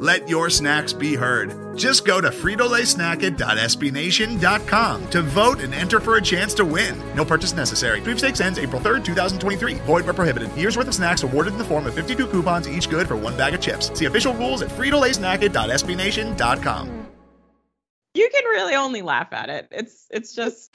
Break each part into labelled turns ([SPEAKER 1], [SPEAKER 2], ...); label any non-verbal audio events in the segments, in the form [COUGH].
[SPEAKER 1] Let your snacks be heard. Just go to fritolaysnacket.sbnation.com to vote and enter for a chance to win. No purchase necessary. Sweepstakes ends April 3rd, 2023. Void where prohibited. Year's worth of snacks awarded in the form of 52 coupons, each good for one bag of chips. See official rules at fritolaysnacket.sbnation.com.
[SPEAKER 2] You can really only laugh at it. It's it's just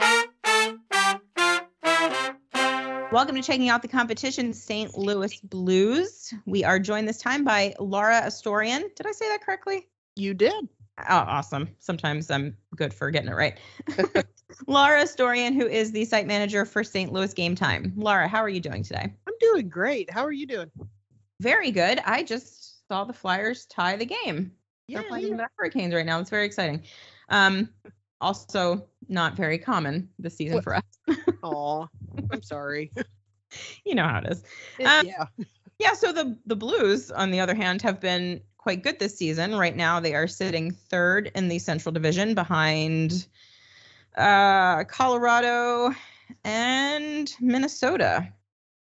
[SPEAKER 2] Welcome to checking out the competition, St. Louis Blues. We are joined this time by Laura Astorian. Did I say that correctly?
[SPEAKER 3] You did.
[SPEAKER 2] Oh, awesome. Sometimes I'm good for getting it right. [LAUGHS] [LAUGHS] Laura Astorian, who is the site manager for St. Louis Game Time. Laura, how are you doing today?
[SPEAKER 3] I'm doing great. How are you doing?
[SPEAKER 2] Very good. I just saw the Flyers tie the game.
[SPEAKER 3] Yeah,
[SPEAKER 2] They're playing
[SPEAKER 3] yeah.
[SPEAKER 2] the Hurricanes right now. It's very exciting. Um, also not very common this season
[SPEAKER 3] What-
[SPEAKER 2] for us. [LAUGHS]
[SPEAKER 3] Aw, I'm sorry. [LAUGHS]
[SPEAKER 2] you know how it is.
[SPEAKER 3] It-
[SPEAKER 2] Um,
[SPEAKER 3] yeah.
[SPEAKER 2] Yeah, so the the Blues, on the other hand, have been quite good this season. Right now, they are sitting third in the Central Division behind uh, Colorado and Minnesota.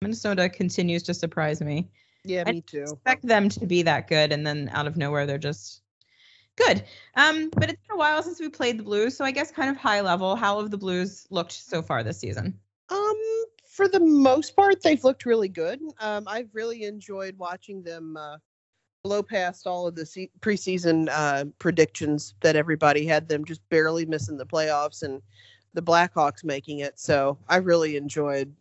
[SPEAKER 2] Minnesota continues to surprise me.
[SPEAKER 3] Yeah, me too.
[SPEAKER 2] Expect them to be that good, and then out of nowhere, they're just good. Um, but it's been a while since we played the Blues, so I guess kind of high level. How have the Blues looked so far this season?
[SPEAKER 3] Um, for the most part, they've looked really good. Um, I've really enjoyed watching them uh, blow past all of the se- preseason uh, predictions that everybody had them just barely missing the playoffs and the Blackhawks making it. So I really enjoyed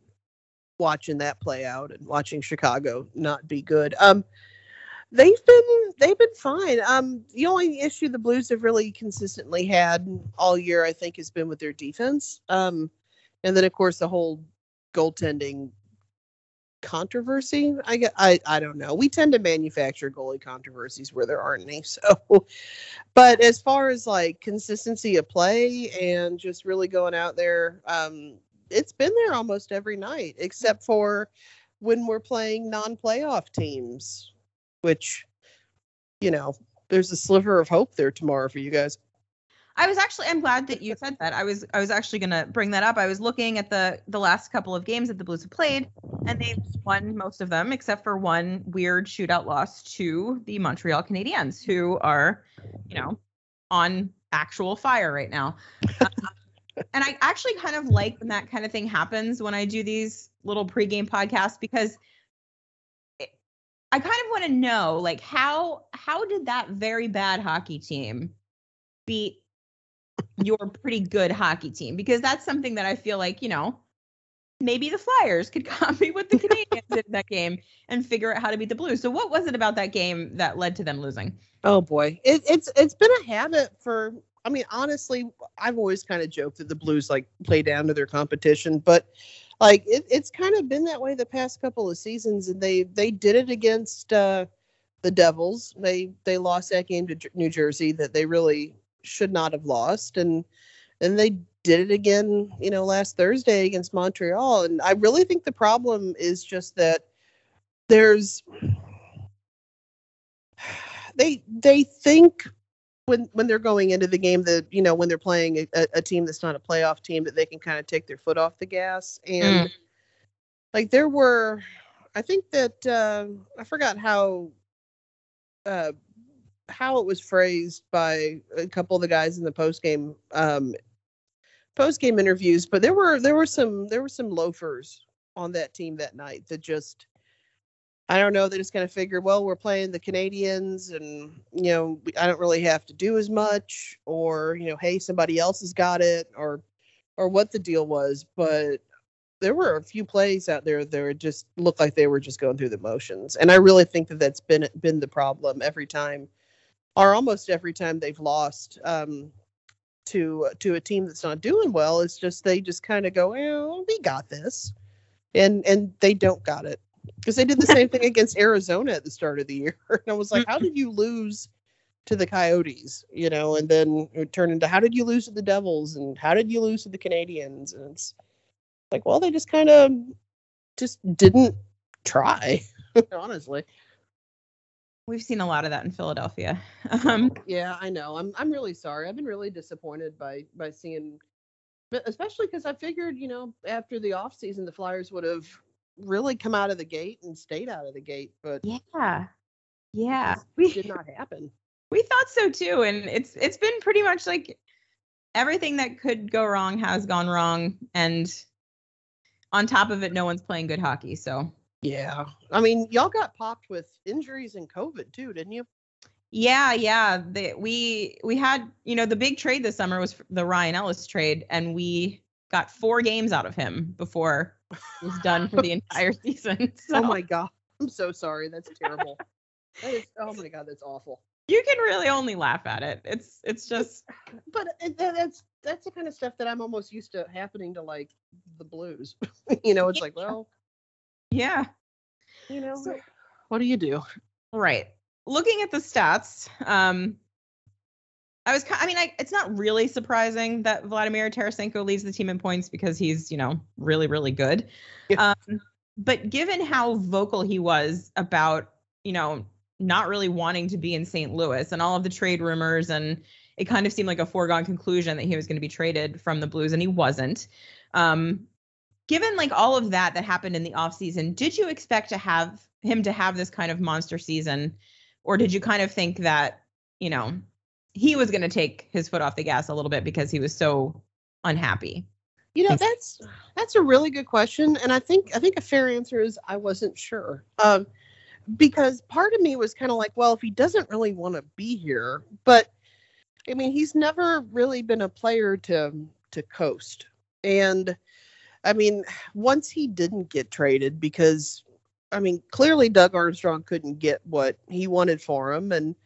[SPEAKER 3] watching that play out and watching Chicago not be good. Um, they've been they've been fine. Um, the only issue the Blues have really consistently had all year, I think, has been with their defense. Um, and then of course the whole goaltending controversy. I I I don't know. We tend to manufacture goalie controversies where there aren't any. [LAUGHS] So, but as far as like consistency of play and just really going out there, um, it's been there almost every night except for when we're playing non-playoff teams, which you know there's a sliver of hope there tomorrow for you guys.
[SPEAKER 2] I was actually I'm glad that you said that. I was I was actually gonna bring that up. I was looking at the the last couple of games that the Blues have played, and they've won most of them except for one weird shootout loss to the Montreal Canadiens, who are, you know, on actual fire right now. Uh, and I actually kind of like when that kind of thing happens when I do these little pregame podcasts because I kind of want to know like how how did that very bad hockey team beat your pretty good hockey team because that's something that I feel like, you know, maybe the Flyers could [LAUGHS] copy what the [LAUGHS] Canadiens did in that game and figure out how to beat the Blues. So what was it about that game that led to them losing?
[SPEAKER 3] Oh boy, it, it's it's been a habit for. I mean, honestly, I've always kind of joked that the Blues like play down to their competition, but like it, it's kind of been that way the past couple of seasons, and they they did it against uh, the Devils. They they lost that game to New Jersey that they really should not have lost, and and they did it again, you know, last Thursday against Montreal. And I really think the problem is just that there's [SIGHS] they they think when when they're going into the game that you know when they're playing a, a team that's not a playoff team that they can kind of take their foot off the gas. And like there were i think that uh, i forgot how uh, how it was phrased by a couple of the guys in the post game um, post game interviews but there were there were some there were some loafers on that team that night that just I don't know. They just kind of figured, well, we're playing the Canadiens, and you know, I don't really have to do as much, or you know, hey, somebody else has got it, or or what the deal was. But there were a few plays out there that just looked like they were just going through the motions, and I really think that that's been been the problem every time, or almost every time they've lost um, to to a team that's not doing well. It's just they just kind of go, well, we got this, and and they don't got it because they did the same thing [LAUGHS] against Arizona at the start of the year. [LAUGHS] And I was like, how did you lose to the Coyotes? You know, and then it turned into how did you lose to the Devils and how did you lose to the Canadiens? And it's like, well, they just kind of just didn't try, [LAUGHS] honestly.
[SPEAKER 2] We've seen a lot of that in Philadelphia. Um,
[SPEAKER 3] yeah, I know. I'm I'm really sorry. I've been really disappointed by by seeing, especially because I figured, you know, after the off season, the Flyers would have really come out of the gate and stayed out of the gate, but
[SPEAKER 2] yeah, yeah,
[SPEAKER 3] we did not happen. [LAUGHS]
[SPEAKER 2] We thought so too, and it's it's been pretty much like everything that could go wrong has gone wrong, and on top of it, no one's playing good hockey. So
[SPEAKER 3] yeah, I mean, y'all got popped with injuries and COVID too, didn't you?
[SPEAKER 2] Yeah, yeah. The, we we had you know the big trade this summer was the Ryan Ellis trade, and we got four games out of him before he was done for the [LAUGHS] entire season. [LAUGHS]
[SPEAKER 3] Oh so. Oh my god, I'm so sorry. That's terrible. that is, oh my god, that's awful.
[SPEAKER 2] You can really only laugh at it. It's it's just.
[SPEAKER 3] But uh, that's that's the kind of stuff that I'm almost used to happening to like the blues. [LAUGHS] you know, it's like, well,
[SPEAKER 2] yeah.
[SPEAKER 3] You know, so, what do you do?
[SPEAKER 2] Right. Looking at the stats, um, I was, I mean, I, it's not really surprising that Vladimir Tarasenko leads the team in points because he's, you know, really, really good. Yeah. Um, but given how vocal he was about, you know, not really wanting to be in St. Louis and all of the trade rumors, and it kind of seemed like a foregone conclusion that he was going to be traded from the Blues, and he wasn't. Um, given like all of that that happened in the offseason, did you expect to have him to have this kind of monster season, or did you kind of think that, you know, he was going to take his foot off the gas a little bit because he was so unhappy.
[SPEAKER 3] You know, that's that's a really good question, and I think I think a fair answer is I wasn't sure. Um, because part of me was kind of like, well, if he doesn't really want to be here, but I mean, he's never really been a player to to coast. And I mean, once he didn't get traded because I mean, clearly Doug Armstrong couldn't get what he wanted for him and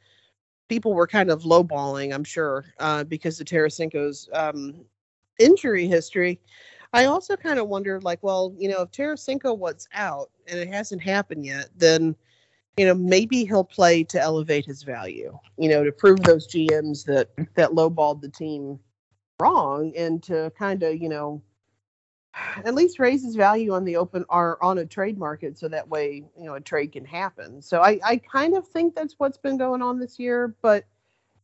[SPEAKER 3] people were kind of lowballing, I'm sure, uh, because of Tarasenko's um, injury history. I also kind of wondered, like, well, you know, if Tarasenko was out and it hasn't happened yet, then, you know, maybe he'll play to elevate his value, you know, to prove those GMs that that lowballed the team wrong and to kind of, you know, [SIGHS] at least raises value on the open or on a trade market so that way you know a trade can happen. So I, I kind of think that's what's been going on this year but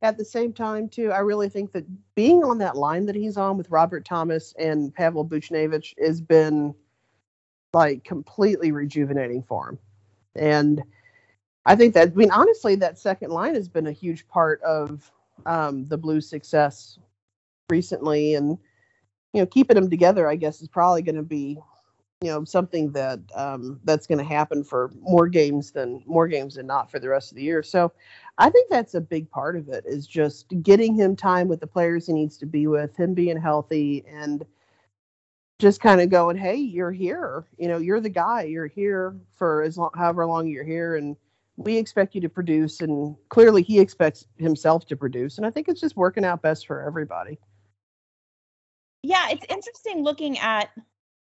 [SPEAKER 3] at the same time too i really think that being on that line that he's on with robert thomas and pavel buchnevich has been like completely rejuvenating for him. And i think that i mean honestly that second line has been a huge part of um, the blues success recently and you know, keeping them together, I guess, is probably going to be, you know, something that um, that's going to happen for more games than more games than not for the rest of the year. So, I think that's a big part of it is just getting him time with the players he needs to be with, him being healthy, and just kind of going, hey, you're here. You know, you're the guy. You're here for as long, however long you're here, and we expect you to produce. And clearly, he expects himself to produce. And I think it's just working out best for everybody
[SPEAKER 2] yeah, it's interesting looking at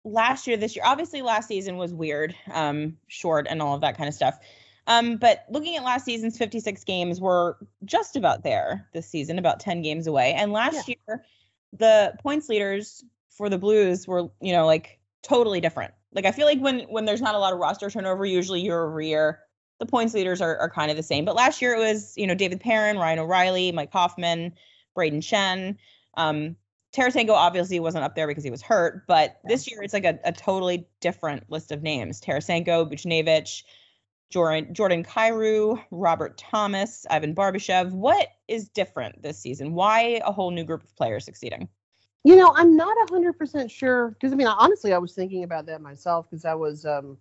[SPEAKER 2] last year, this year. Obviously, last season was weird, um, short, and all of that kind of stuff. Um, but looking at last season's 56 games, we're just about there this season, about 10 games away. And last yeah. year, the points leaders for the Blues were, you know, like totally different. Like I feel like when when there's not a lot of roster turnover, usually year over year, the points leaders are, are kind of the same. But last year it was, you know, David Perron, Ryan O'Reilly, Mike Hoffman, Braden Schenn. Um, Tarasenko obviously wasn't up there because he was hurt, but this year it's like a, a totally different list of names. Tarasenko, Buchnevich, Jordan Jordan Kyrou, Robert Thomas, Ivan Barbashev. What is different this season? Why a whole new group of players succeeding?
[SPEAKER 3] You know, I'm not 100% sure because I mean, honestly, I was thinking about that myself because I was um,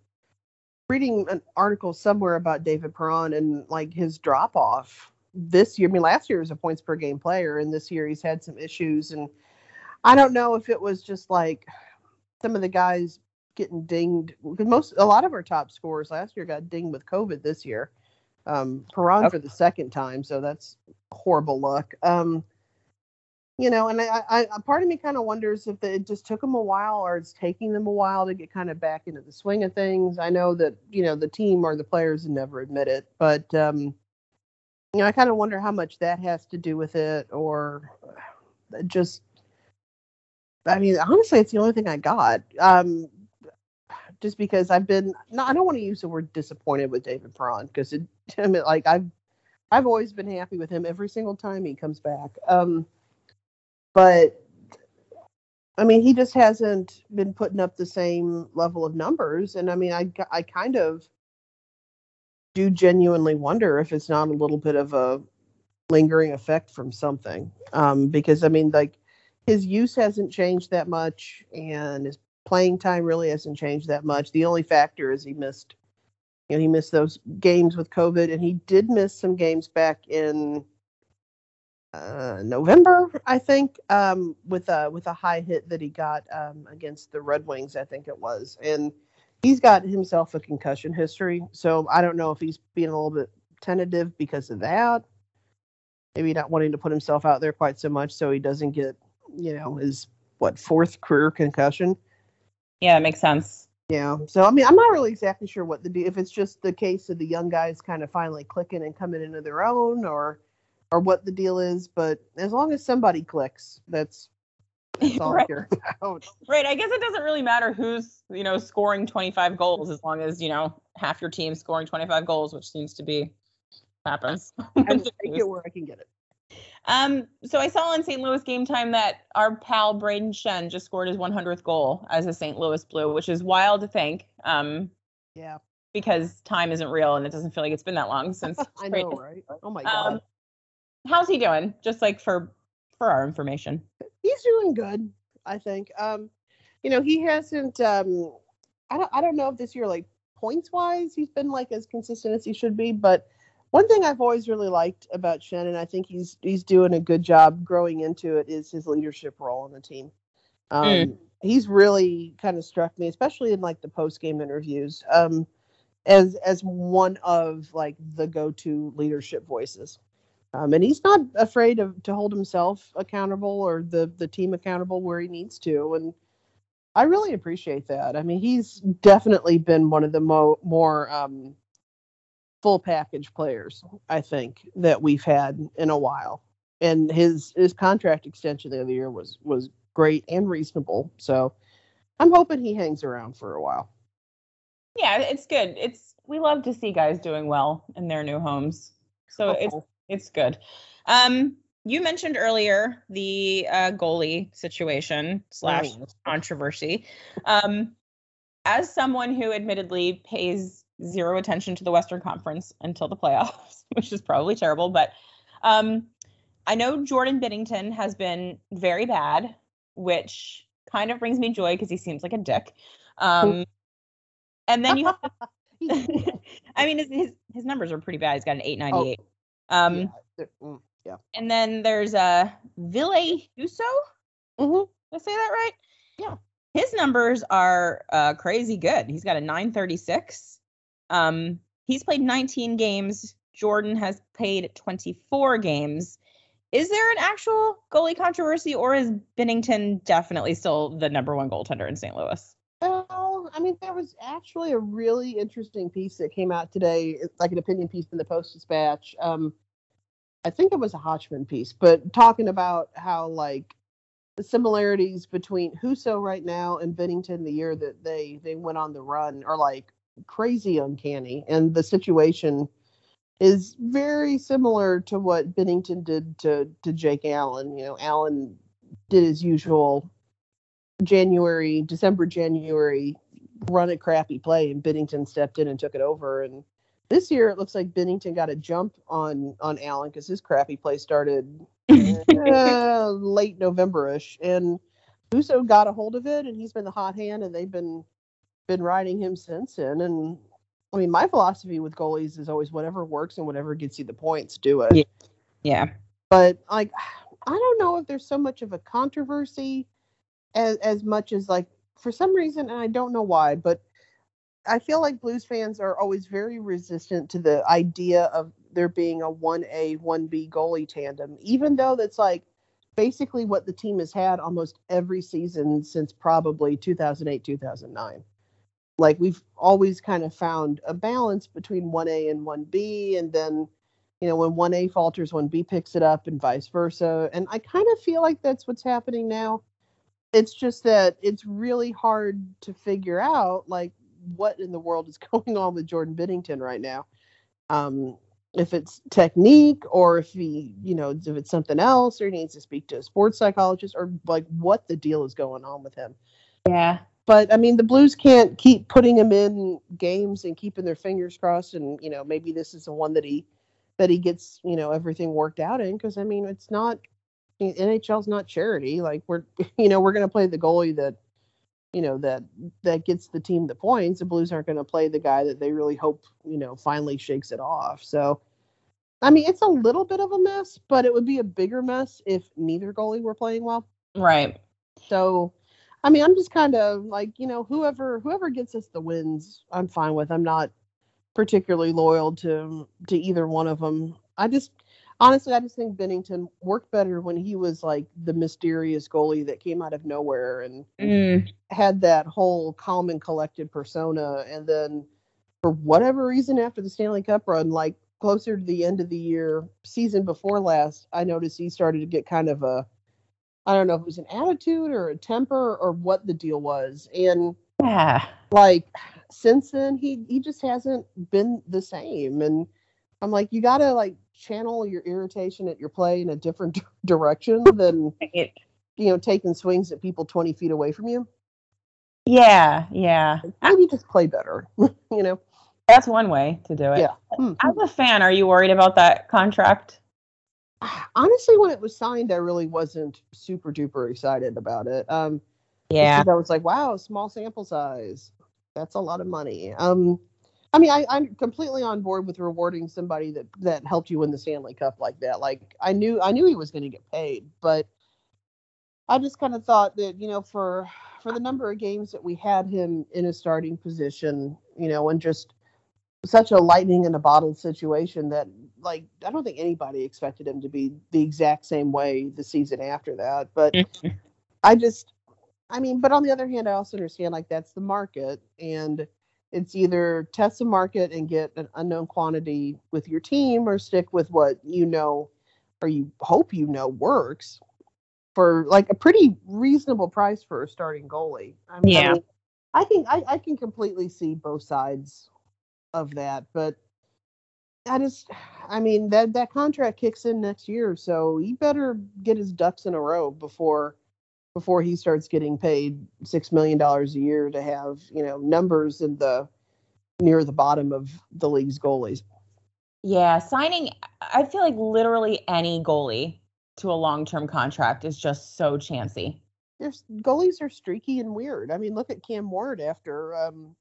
[SPEAKER 3] reading an article somewhere about David Perron and like his drop off this year. I mean, last year was a points per game player, and this year he's had some issues. And I don't know if it was just like some of the guys getting dinged because most a lot of our top scorers last year got dinged with COVID this year. Um, Perron okay. for the second time, so that's horrible luck. Um, you know, and I, I, part of me kind of wonders if it just took them a while or it's taking them a while to get kind of back into the swing of things. I know that you know the team or the players never admit it, but um, you know, I kind of wonder how much that has to do with it, or just. I mean, honestly, it's the only thing I got. Um, just because I've been, no, I don't want to use the word disappointed with David Perron because it, [LAUGHS] I mean, like I've, I've always been happy with him every single time he comes back. Um, but I mean, he just hasn't been putting up the same level of numbers. And I mean, I, I kind of do genuinely wonder if it's not a little bit of a lingering effect from something. Um, because I mean, like his use hasn't changed that much and his playing time really hasn't changed that much. The only factor is he missed, you know, he missed those games with COVID and he did miss some games back in uh, November, I think, um, with a with a high hit that he got um, against the Red Wings, I think it was, and he's got himself a concussion history. So I don't know if he's being a little bit tentative because of that. Maybe not wanting to put himself out there quite so much, so he doesn't get, you know, his what fourth career concussion.
[SPEAKER 2] Yeah, it makes sense.
[SPEAKER 3] Yeah. So I mean, I'm not really exactly sure what the if it's just the case of the young guys kind of finally clicking and coming into their own, or or what the deal is, but as long as somebody clicks, that's, that's all [LAUGHS] right. Care
[SPEAKER 2] about. Right. I guess it doesn't really matter who's, you know, scoring 25 goals as long as, you know, half your team scoring 25 goals, which seems to be happens. [LAUGHS]
[SPEAKER 3] I take it where I can get it.
[SPEAKER 2] Um, so I saw on St. Louis game time that our pal Braden Schenn just scored his 100th goal as a St. Louis Blue, which is wild to think. Um,
[SPEAKER 3] yeah.
[SPEAKER 2] Because time isn't real and it doesn't feel like it's been that long since. [LAUGHS]
[SPEAKER 3] I know, right? Oh my um, god. Um,
[SPEAKER 2] how's he doing? Just like for for our information.
[SPEAKER 3] He's doing good, I think. Um, you know, he hasn't um I don't I don't know if this year like points wise he's been like as consistent as he should be, but one thing I've always really liked about Shannon, I think he's he's doing a good job growing into it, is his leadership role on the team. Um, mm. He's really kind of struck me, especially in like the post game interviews, um, as as one of like the go to leadership voices. Um, and he's not afraid of to hold himself accountable or the the team accountable where he needs to. And I really appreciate that. I mean, he's definitely been one of the mo- more um, full package players I think that we've had in a while. And his his contract extension the other year was was great and reasonable. So I'm hoping he hangs around for a while.
[SPEAKER 2] Yeah, it's good. It's we love to see guys doing well in their new homes. So oh. it's it's good. Um, you mentioned earlier the uh, goalie situation slash oh. controversy. Um, as someone who admittedly pays zero attention to the Western Conference until the playoffs, [LAUGHS] which is probably terrible, but um, I know Jordan Binnington has been very bad, which kind of brings me joy because he seems like a dick. Um, and then you have, [LAUGHS] [LAUGHS] I mean, his, his, his numbers are pretty bad. He's got an 898. Oh. Um, yeah. Mm, yeah. And then there's a uh, Ville Husso.
[SPEAKER 3] Mm-hmm.
[SPEAKER 2] Did I say that right? Yeah. His numbers are uh, crazy good. He's got a 936. Um, he's played 19 games. Jordan has played 24 games. Is there an actual goalie controversy, or is Binnington definitely still the number one goaltender in St. Louis?
[SPEAKER 3] Well, I mean, there was actually a really interesting piece that came out today. It's like an opinion piece in the Post Dispatch. Um, I think it was a Hochman piece, but talking about how like the similarities between Husso right now and Binnington the year that they they went on the run are like crazy uncanny, and the situation is very similar to what Binnington did to to Jake Allen. You know, Allen did his usual January, December, January run a crappy play, and Binnington stepped in and took it over, and this year, it looks like Binnington got a jump on on Allen because his crappy play started [LAUGHS] uh, late November-ish, and Husso got a hold of it, and he's been the hot hand, and they've been been riding him since then. And I mean, my philosophy with goalies is always whatever works and whatever gets you the points, do it.
[SPEAKER 2] Yeah. Yeah.
[SPEAKER 3] But like, I don't know if there's so much of a controversy as as much as like for some reason, and I don't know why, but I feel like Blues fans are always very resistant to the idea of there being a one A one B goalie tandem, even though that's like basically what the team has had almost every season since probably 2008 2009 like we've always kind of found a balance between 1A and 1B and then you know when 1A falters 1B picks it up and vice versa. And I kind of feel like that's what's happening now. It's just that it's really hard to figure out like what in the world is [LAUGHS] going on with Jordan Binnington right now. Um if it's technique or if he you know if it's something else or he needs to speak to a sports psychologist or like what the deal is going on with him.
[SPEAKER 2] Yeah.
[SPEAKER 3] But I mean, the Blues can't keep putting him in games and keeping their fingers crossed. And you know, maybe this is the one that he that he gets you know everything worked out in. Because I mean, it's not NHL's not charity. Like we're [LAUGHS] you know we're gonna play the goalie that you know that that gets the team the points. The Blues aren't gonna play the guy that they really hope you know finally shakes it off. So. I mean, it's a little bit of a mess, but it would be a bigger mess if neither goalie were playing well.
[SPEAKER 2] Right.
[SPEAKER 3] So, I mean, I'm just kind of like, you know, whoever whoever gets us the wins, I'm fine with. I'm not particularly loyal to to either one of them. I just honestly, I just think Binnington worked better when he was like the mysterious goalie that came out of nowhere and
[SPEAKER 2] Mm.
[SPEAKER 3] had that whole calm and collected persona. And then for whatever reason, after the Stanley Cup run, like closer to the end of the year, season before last, I noticed he started to get kind of a I don't know if it was an attitude or a temper or what the deal was. And
[SPEAKER 2] Yeah.
[SPEAKER 3] like since then he he just hasn't been the same. And I'm like, you gotta like channel your irritation at your play in a different [LAUGHS] direction than you know taking swings at people 20 feet away from you.
[SPEAKER 2] yeah. Yeah.
[SPEAKER 3] Maybe just play better. [LAUGHS] you know.
[SPEAKER 2] That's one way to do it.
[SPEAKER 3] Yeah. Hmm.
[SPEAKER 2] As a fan, are you worried about that contract?
[SPEAKER 3] Honestly, when it was signed, I really wasn't super duper excited about it. Um,
[SPEAKER 2] Yeah.
[SPEAKER 3] I was like, wow, small sample size. That's a lot of money. Um, I mean, I, I'm completely on board with rewarding somebody that that helped you win the Stanley Cup like that. Like, I knew I knew he was going to get paid, but I just kind of thought that you know, for for the number of games that we had him in a starting position, you know, and just such a lightning in a bottle situation that like I don't think anybody expected him to be the exact same way the season after that. But [LAUGHS] I just I mean, but on the other hand, I also understand like that's the market, and it's either test the market and get an unknown quantity with your team, or stick with what you know or you hope you know works for like a pretty reasonable price for a starting goalie. I mean,
[SPEAKER 2] Yeah.
[SPEAKER 3] I can I, I can completely see both sides of that, but I just I mean that that contract kicks in next year, so he better get his ducks in a row before before he starts getting paid six million dollars a year to have you know numbers in the near the bottom of the league's goalies.
[SPEAKER 2] Yeah. Signing, I feel like literally any goalie to a long term contract is just so chancy.
[SPEAKER 3] There's goalies are streaky and weird. I mean, look at Cam Ward after um,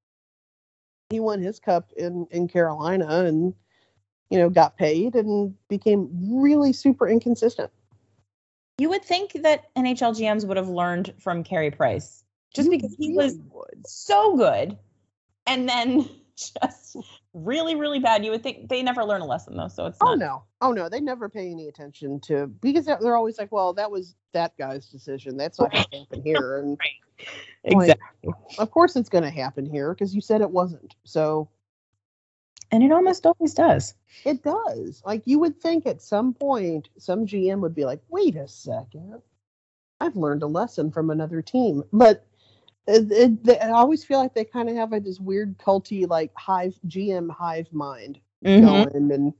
[SPEAKER 3] he won his cup in in Carolina and you know got paid and became really super inconsistent.
[SPEAKER 2] You would think that NHL GMs would have learned from Carey Price just
[SPEAKER 3] You
[SPEAKER 2] because he was
[SPEAKER 3] would.
[SPEAKER 2] so good and then [LAUGHS] just really, really bad. You would think they never learn a lesson though. So it's
[SPEAKER 3] Oh
[SPEAKER 2] not.
[SPEAKER 3] no, oh no, they never pay any attention to because they're, always like, well, that was that guy's decision. That's not going to happen [LAUGHS] here, and like,
[SPEAKER 2] Exactly.
[SPEAKER 3] of course it's going to happen here because you said it wasn't. So
[SPEAKER 2] And it almost always does.
[SPEAKER 3] it does. Like you would think at some point some GM would be like, wait a second, I've learned a lesson from another team, but. It, it, they, I always feel like they kind of have like this weird culty like hive GM hive mind
[SPEAKER 2] Mhm.
[SPEAKER 3] going and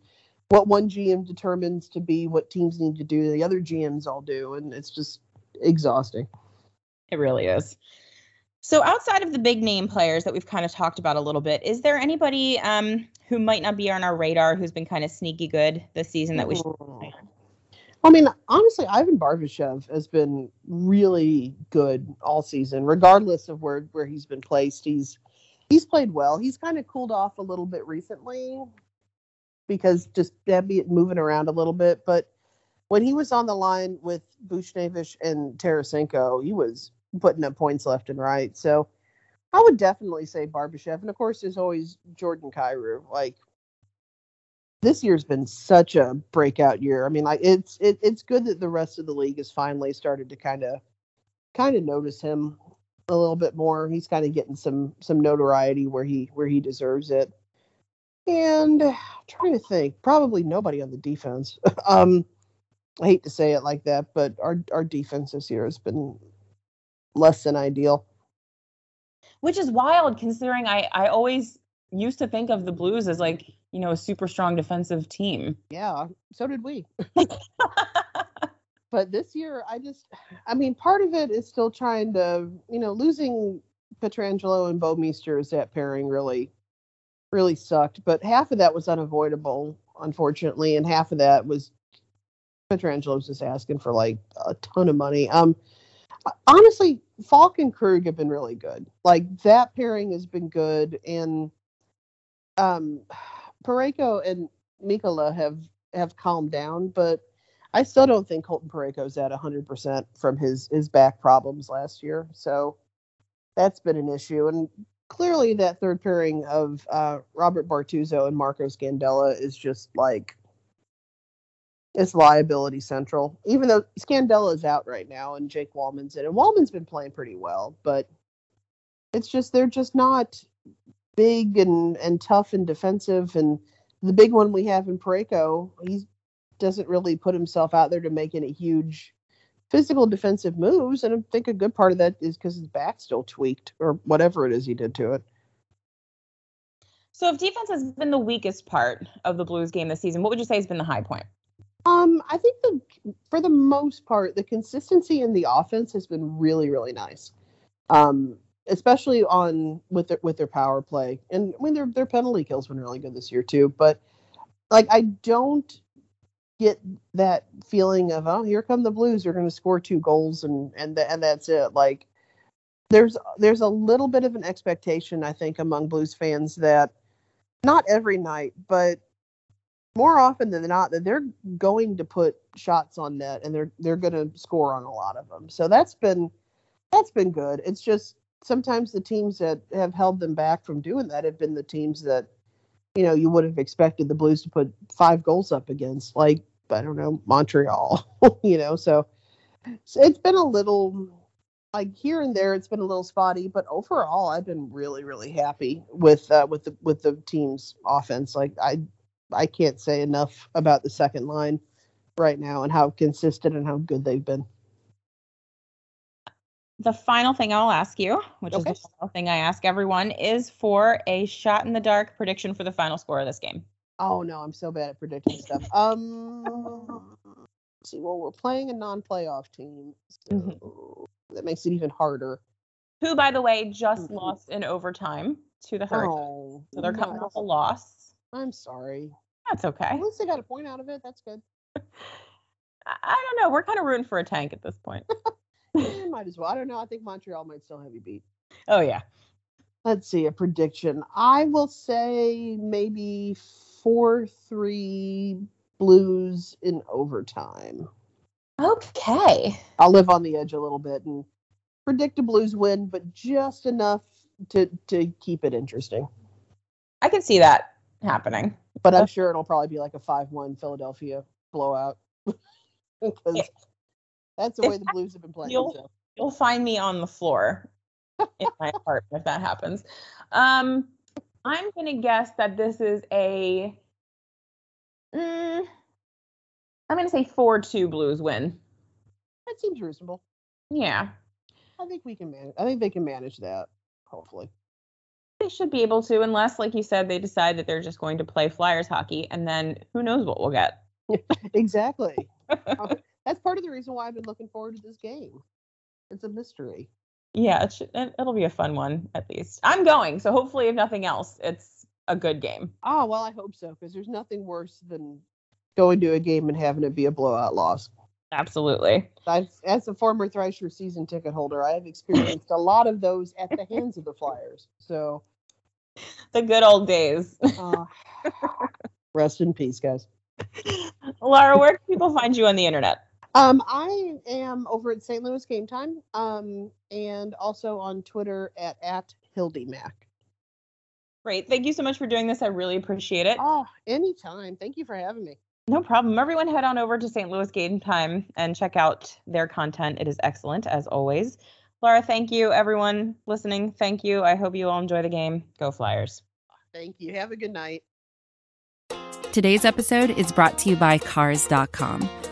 [SPEAKER 3] what one GM determines to be what teams need to do, the other GMs all do, and it's just exhausting.
[SPEAKER 2] It really is. So outside of the big name players that we've kind of talked about a little bit, is there anybody um, who might not be on our radar who's been kind of sneaky good this season that we should?
[SPEAKER 3] I mean, honestly, Ivan Barbashev has been really good all season, regardless of where where he's been placed. He's he's played well. He's kind of cooled off a little bit recently because just Debbie moving around a little bit. But when he was on the line with Buchnevich and Tarasenko, he was putting up points left and right. So I would definitely say Barbashev. And of course, there's always Jordan Kyrou. Like this year's been such a breakout year. I mean, like it's it, it's good that the rest of the league has finally started to kind of kind of notice him a little bit more. He's kind of getting some some notoriety where he where he deserves it. And [SIGHS] I'm trying to think, probably nobody on the defense. [LAUGHS] um, I hate to say it like that, but our our defense this year has been less than ideal.
[SPEAKER 2] Which is wild considering I I always used to think of the Blues as like, you know, a super strong defensive team.
[SPEAKER 3] Yeah, so did we. [LAUGHS] but this year I just I mean part of it is still trying to, you know, losing Pietrangelo and Bouwmeester as that pairing really really sucked, but half of that was unavoidable unfortunately and half of that was Pietrangelo just asking for like a ton of money. Um honestly, Falk and Krug have been really good. Like that pairing has been good and um Parayko and Mikkola have have calmed down, but I still don't think Colton Parayko's at 100% from his his back problems last year. So that's been an issue and clearly that third pairing of uh, Robert Bortuzzo and Marco Scandella is just like it's liability central. Even though Scandella is out right now and Jake Walman's in, and Walman's been playing pretty well, but it's just they're just not big and and tough and defensive. And the big one we have in Parayko, he doesn't really put himself out there to make any huge physical defensive moves. And I think a good part of that is because his back's still tweaked or whatever it is he did to it.
[SPEAKER 2] So if defense has been the weakest part of the Blues game this season, what would you say has been the high point?
[SPEAKER 3] Um, I think the for the most part, the consistency in the offense has been really, really nice. Um, especially on with their with their power play. And I mean their their penalty kills been really good this year too. But like I don't get that feeling of oh here come the Blues, they're going to score two goals and and and that's it. Like there's there's a little bit of an expectation I think among Blues fans that not every night, but more often than not that they're going to put shots on net and they're they're going to score on a lot of them. So that's been that's been good. It's just sometimes the teams that have held them back from doing that have been the teams that you know you would have expected the Blues to put five goals up against, like I don't know Montreal, [LAUGHS] you know. So, so it's been a little like here and there it's been a little spotty, but overall I've been really really happy with uh, with the with the team's offense. Like I I can't say enough about the second line right now and how consistent and how good they've been.
[SPEAKER 2] The final thing I'll ask you, which
[SPEAKER 3] Okay.
[SPEAKER 2] is the final thing I ask everyone, is for a shot in the dark prediction for the final score of this game.
[SPEAKER 3] Oh no, I'm so bad at predicting stuff. Um, let's see, well, we're playing a non-playoff team, so
[SPEAKER 2] Mhm.
[SPEAKER 3] that makes it even harder.
[SPEAKER 2] Who, by the way, just
[SPEAKER 3] Mhm.
[SPEAKER 2] lost in overtime to the Hurricanes.
[SPEAKER 3] Oh,
[SPEAKER 2] so they're coming off a loss.
[SPEAKER 3] I'm sorry.
[SPEAKER 2] That's okay.
[SPEAKER 3] At least they got a point out of it. That's good. [LAUGHS]
[SPEAKER 2] I, I don't know. We're kind of rooting for a tank at this point. [LAUGHS]
[SPEAKER 3] Eh, might as well. I don't know. I think Montreal might still have you beat.
[SPEAKER 2] oh yeah.
[SPEAKER 3] Let's see a prediction. I will say maybe four three Blues in overtime.
[SPEAKER 2] Okay.
[SPEAKER 3] I'll live on the edge a little bit and predict a Blues win, but just enough to to keep it interesting.
[SPEAKER 2] I can see that happening.
[SPEAKER 3] But I'm sure it'll probably be like a five-one Philadelphia blowout [LAUGHS] because
[SPEAKER 2] Yeah.
[SPEAKER 3] That's the way the Blues have been playing.
[SPEAKER 2] you'll-
[SPEAKER 3] so.
[SPEAKER 2] You'll find me on the floor in my [LAUGHS] apartment if that happens. Um, I'm gonna guess that this is a. Mm, I'm gonna say four-two Blues win.
[SPEAKER 3] That seems reasonable.
[SPEAKER 2] Yeah,
[SPEAKER 3] I think we can manage. I think they can manage that. Hopefully.
[SPEAKER 2] they should be able to, unless, like you said, they decide that they're just going to play Flyers hockey, and then who knows what we'll get. [LAUGHS]
[SPEAKER 3] Exactly. [LAUGHS] That's part of the reason why I've been looking forward to this game. It's a mystery.
[SPEAKER 2] Yeah, it should, it, it'll be a fun one at least. I'm going, so hopefully, if nothing else, it's a good game.
[SPEAKER 3] Oh well, I hope so because there's nothing worse than going to a game and having it be a blowout loss.
[SPEAKER 2] Absolutely.
[SPEAKER 3] I've, as a former Thrasher season ticket holder, I have experienced a lot of those at the hands of the Flyers. So [LAUGHS]
[SPEAKER 2] the good old days. [LAUGHS]
[SPEAKER 3] Uh, rest in peace, guys.
[SPEAKER 2] Laura, where can people find you on the internet?
[SPEAKER 3] Um, I am over at St. Louis Game Time, um, and also on Twitter at at Hildy Mac.
[SPEAKER 2] Great. Thank you so much for doing this. I really appreciate it.
[SPEAKER 3] Oh, anytime. Thank you for having me.
[SPEAKER 2] No problem. Everyone head on over to St. Louis Game Time and check out their content. It is excellent as always. Laura, thank you. Everyone listening, thank you. I hope you all enjoy the game. Go Flyers.
[SPEAKER 3] Thank you. Have a good night.
[SPEAKER 4] Today's episode is brought to you by Cars.com.